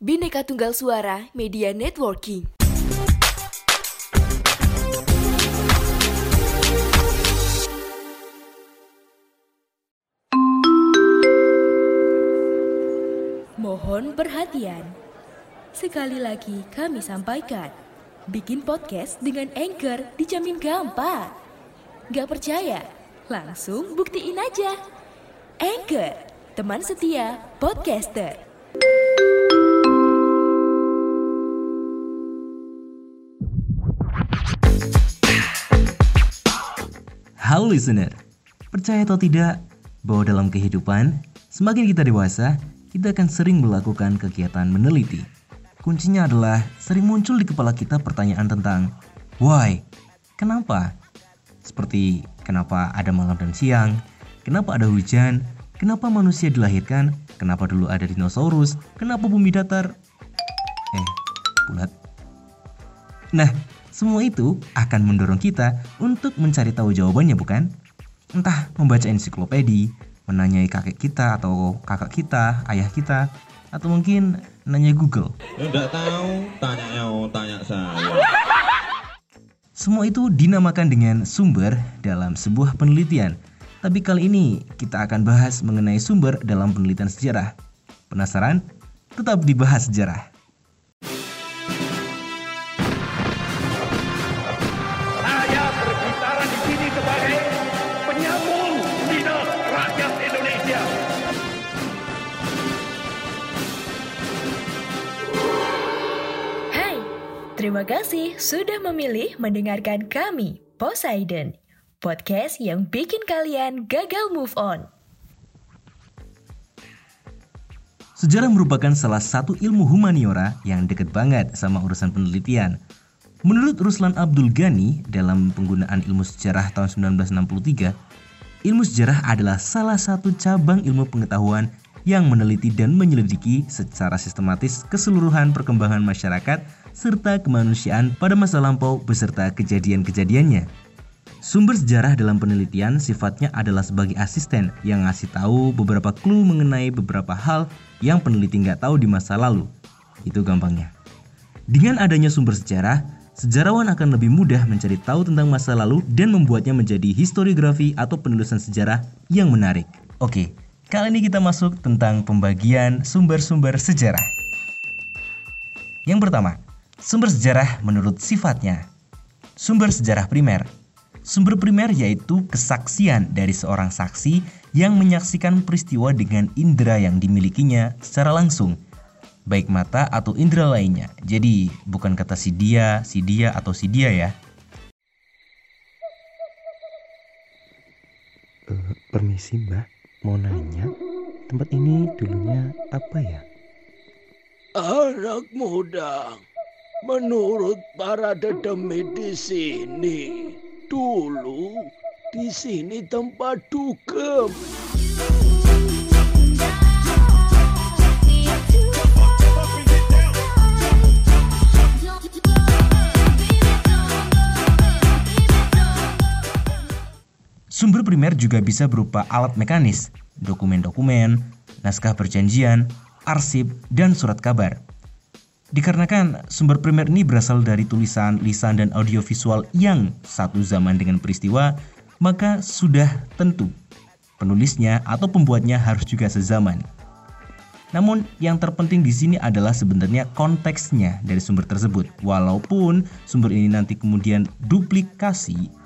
Bineka Tunggal Suara Media Networking. Mohon perhatian. Sekali lagi kami sampaikan, bikin podcast dengan Anchor dijamin gampang. Gak percaya? Langsung buktiin aja. Anchor, teman setia podcaster. Halo listener, percaya atau tidak bahwa dalam kehidupan, semakin kita dewasa, kita akan sering melakukan kegiatan meneliti. Kuncinya adalah sering muncul di kepala kita pertanyaan tentang why, kenapa? Seperti kenapa ada malam dan siang, kenapa ada hujan, kenapa manusia dilahirkan, kenapa dulu ada dinosaurus, kenapa bumi datar, eh, bulat. Nah, semua itu akan mendorong kita untuk mencari tahu jawabannya bukan? Entah membaca ensiklopedi, menanyai kakek kita atau kakak kita, ayah kita, atau mungkin nanya Google. Enggak tahu, tanya yo, tanya saya. Semua itu dinamakan dengan sumber dalam sebuah penelitian. Tapi kali ini kita akan bahas mengenai sumber dalam penelitian sejarah. Penasaran? Tetap dibahas sejarah. Terima kasih sudah memilih mendengarkan kami, Poseidon. Podcast yang bikin kalian gagal move on. Sejarah merupakan salah satu ilmu humaniora yang deket banget sama urusan penelitian. Menurut Ruslan Abdul Ghani dalam penggunaan ilmu sejarah tahun 1963, ilmu sejarah adalah salah satu cabang ilmu pengetahuan yang meneliti dan menyelidiki secara sistematis keseluruhan perkembangan masyarakat serta kemanusiaan pada masa lampau beserta kejadian-kejadiannya. Sumber sejarah dalam penelitian sifatnya adalah sebagai asisten yang ngasih tahu beberapa clue mengenai beberapa hal yang peneliti nggak tahu di masa lalu. Itu gampangnya. Dengan adanya sumber sejarah, sejarawan akan lebih mudah mencari tahu tentang masa lalu dan membuatnya menjadi historiografi atau penulisan sejarah yang menarik. Oke, kali ini kita masuk tentang pembagian sumber-sumber sejarah. Yang pertama, sumber sejarah menurut sifatnya. Sumber sejarah primer. Sumber primer yaitu kesaksian dari seorang saksi yang menyaksikan peristiwa dengan indera yang dimilikinya secara langsung, baik mata atau indera lainnya. Jadi, bukan kata si dia, si dia, atau si dia ya. Eh, permisi mbak, mau nanya, tempat ini dulunya apa ya? Anak muda, menurut para dedemi di sini, dulu di sini tempat dugem. Sumber primer juga bisa berupa alat mekanis, dokumen-dokumen, naskah perjanjian, arsip, dan surat kabar. Dikarenakan sumber primer ini berasal dari tulisan, lisan, dan audiovisual yang satu zaman dengan peristiwa, maka sudah tentu penulisnya atau pembuatnya harus juga sezaman. Namun yang terpenting di sini adalah sebenarnya konteksnya dari sumber tersebut. Walaupun sumber ini nanti kemudian duplikasi,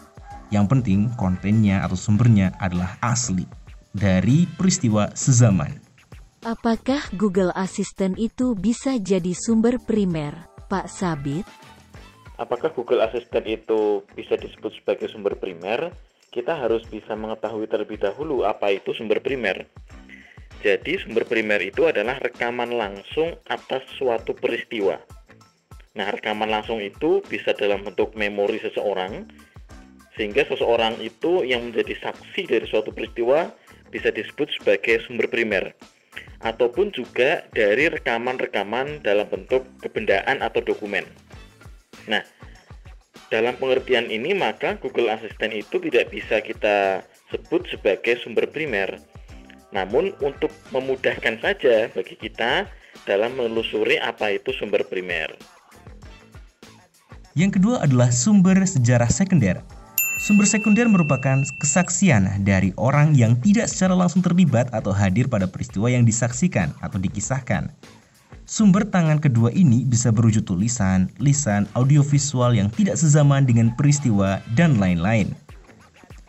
yang penting kontennya atau sumbernya adalah asli dari peristiwa sezaman. Apakah Google Assistant itu bisa jadi sumber primer, Pak Sabit? Apakah Google Assistant itu bisa disebut sebagai sumber primer? Kita harus bisa mengetahui terlebih dahulu apa itu sumber primer. Jadi, sumber primer itu adalah rekaman langsung atas suatu peristiwa. Nah, rekaman langsung itu bisa dalam bentuk memori seseorang, sehingga seseorang itu yang menjadi saksi dari suatu peristiwa bisa disebut sebagai sumber primer ataupun juga dari rekaman-rekaman dalam bentuk kebendaan atau dokumen. Nah, dalam pengertian ini maka Google Assistant itu tidak bisa kita sebut sebagai sumber primer. Namun untuk memudahkan saja bagi kita, dalam menelusuri apa itu sumber primer. Yang kedua adalah sumber sejarah sekunder. Sumber sekunder merupakan kesaksian dari orang yang tidak secara langsung terlibat atau hadir pada peristiwa yang disaksikan atau dikisahkan. Sumber tangan kedua ini bisa berwujud tulisan, lisan, audiovisual yang tidak sezaman dengan peristiwa, dan lain-lain.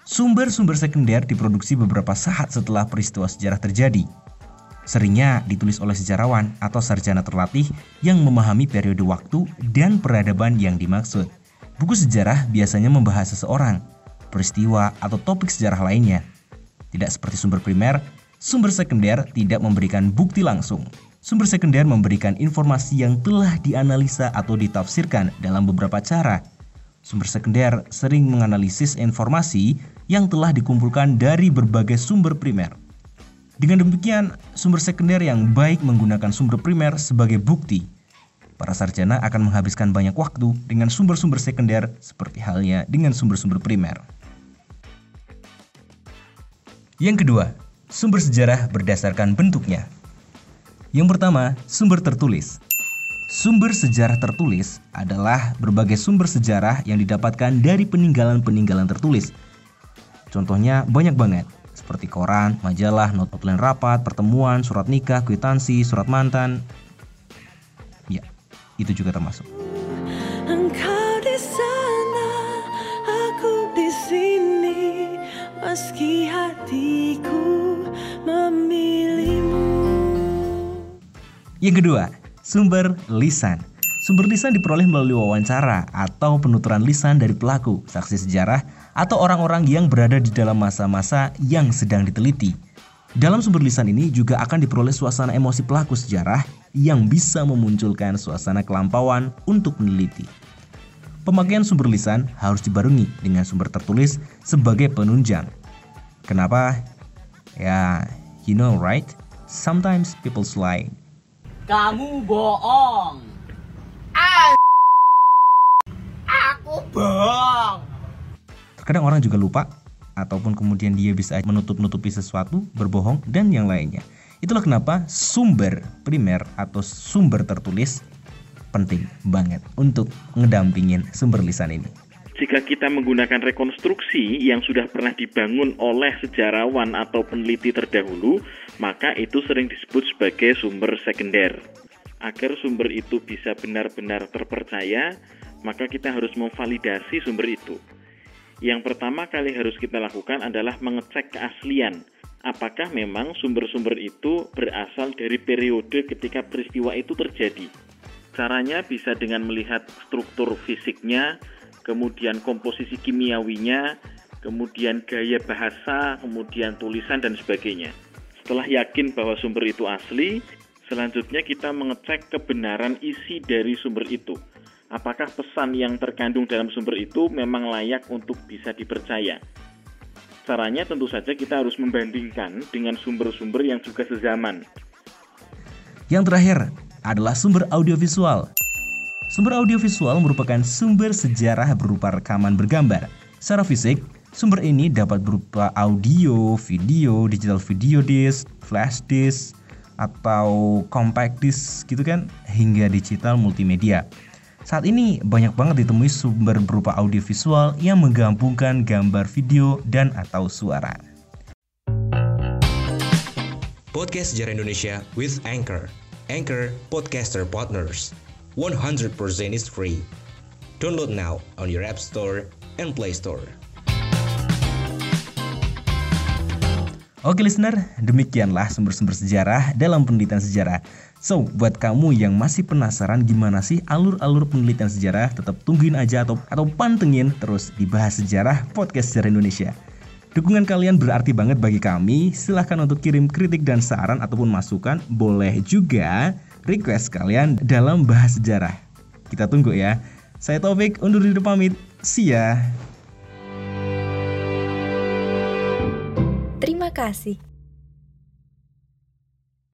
Sumber-sumber sekunder diproduksi beberapa saat setelah peristiwa sejarah terjadi. Seringnya ditulis oleh sejarawan atau sarjana terlatih yang memahami periode waktu dan peradaban yang dimaksud. Buku sejarah biasanya membahas seseorang, peristiwa, atau topik sejarah lainnya. Tidak seperti sumber primer, sumber sekunder tidak memberikan bukti langsung. Sumber sekunder memberikan informasi yang telah dianalisa atau ditafsirkan dalam beberapa cara. Sumber sekunder sering menganalisis informasi yang telah dikumpulkan dari berbagai sumber primer. Dengan demikian, sumber sekunder yang baik menggunakan sumber primer sebagai bukti. Para sarjana akan menghabiskan banyak waktu dengan sumber-sumber sekunder seperti halnya dengan sumber-sumber primer. Yang kedua, sumber sejarah berdasarkan bentuknya. Yang pertama, sumber tertulis. Sumber sejarah tertulis adalah berbagai sumber sejarah yang didapatkan dari peninggalan-peninggalan tertulis. Contohnya banyak banget, seperti koran, majalah, not outline rapat, pertemuan, surat nikah, kwitansi, surat mantan. Itu juga termasuk. Engkau di sana, aku di sini, meski hatiku memilihmu. Yang kedua, sumber lisan. Sumber lisan diperoleh melalui wawancara atau penuturan lisan dari pelaku, saksi sejarah, atau orang-orang yang berada di dalam masa-masa yang sedang diteliti. Dalam sumber lisan ini juga akan diperoleh suasana emosi pelaku sejarah yang bisa memunculkan suasana kelampauan untuk meneliti. Pemakaian sumber lisan harus dibarengi dengan sumber tertulis sebagai penunjang. Kenapa? Ya, you know right? Sometimes people lie. Kamu bohong. Aku bohong. Terkadang orang juga lupa ataupun kemudian dia bisa menutup-nutupi sesuatu, berbohong dan yang lainnya. Itulah kenapa sumber primer atau sumber tertulis penting banget untuk ngedampingin sumber lisan ini. Jika kita menggunakan rekonstruksi yang sudah pernah dibangun oleh sejarawan atau peneliti terdahulu, maka itu sering disebut sebagai sumber sekunder. Agar sumber itu bisa benar-benar terpercaya, maka kita harus memvalidasi sumber itu. Yang pertama kali harus kita lakukan adalah mengecek keaslian. Apakah memang sumber-sumber itu berasal dari periode ketika peristiwa itu terjadi? Caranya bisa dengan melihat struktur fisiknya, kemudian komposisi kimiawinya, kemudian gaya bahasa, kemudian tulisan dan sebagainya. Setelah yakin bahwa sumber itu asli, selanjutnya kita mengecek kebenaran isi dari sumber itu. Apakah pesan yang terkandung dalam sumber itu memang layak untuk bisa dipercaya? Caranya tentu saja kita harus membandingkan dengan sumber-sumber yang juga sezaman. Yang terakhir adalah sumber audiovisual. Sumber audiovisual merupakan sumber sejarah berupa rekaman bergambar. Secara fisik, sumber ini dapat berupa audio, video, digital video disc, flash disk, atau compact disc gitu kan, hingga digital multimedia. Saat ini banyak banget ditemui sumber berupa audiovisual yang menggabungkan gambar, video, dan atau suara. Podcast Sejarah Indonesia with Anchor. Anchor Podcaster Partners. 100% is free. Download now on your App Store and Play Store. Oke listener, demikianlah sumber-sumber sejarah dalam penelitian sejarah. So, buat kamu yang masih penasaran gimana sih alur-alur penelitian sejarah, tetap tungguin aja atau atau pantengin terus dibahas sejarah podcast sejarah Indonesia. Dukungan kalian berarti banget bagi kami. Silahkan untuk kirim kritik dan saran ataupun masukan. Boleh juga request kalian dalam bahas sejarah. Kita tunggu ya. Saya Taufik, undur diri pamit. See ya. Terima kasih.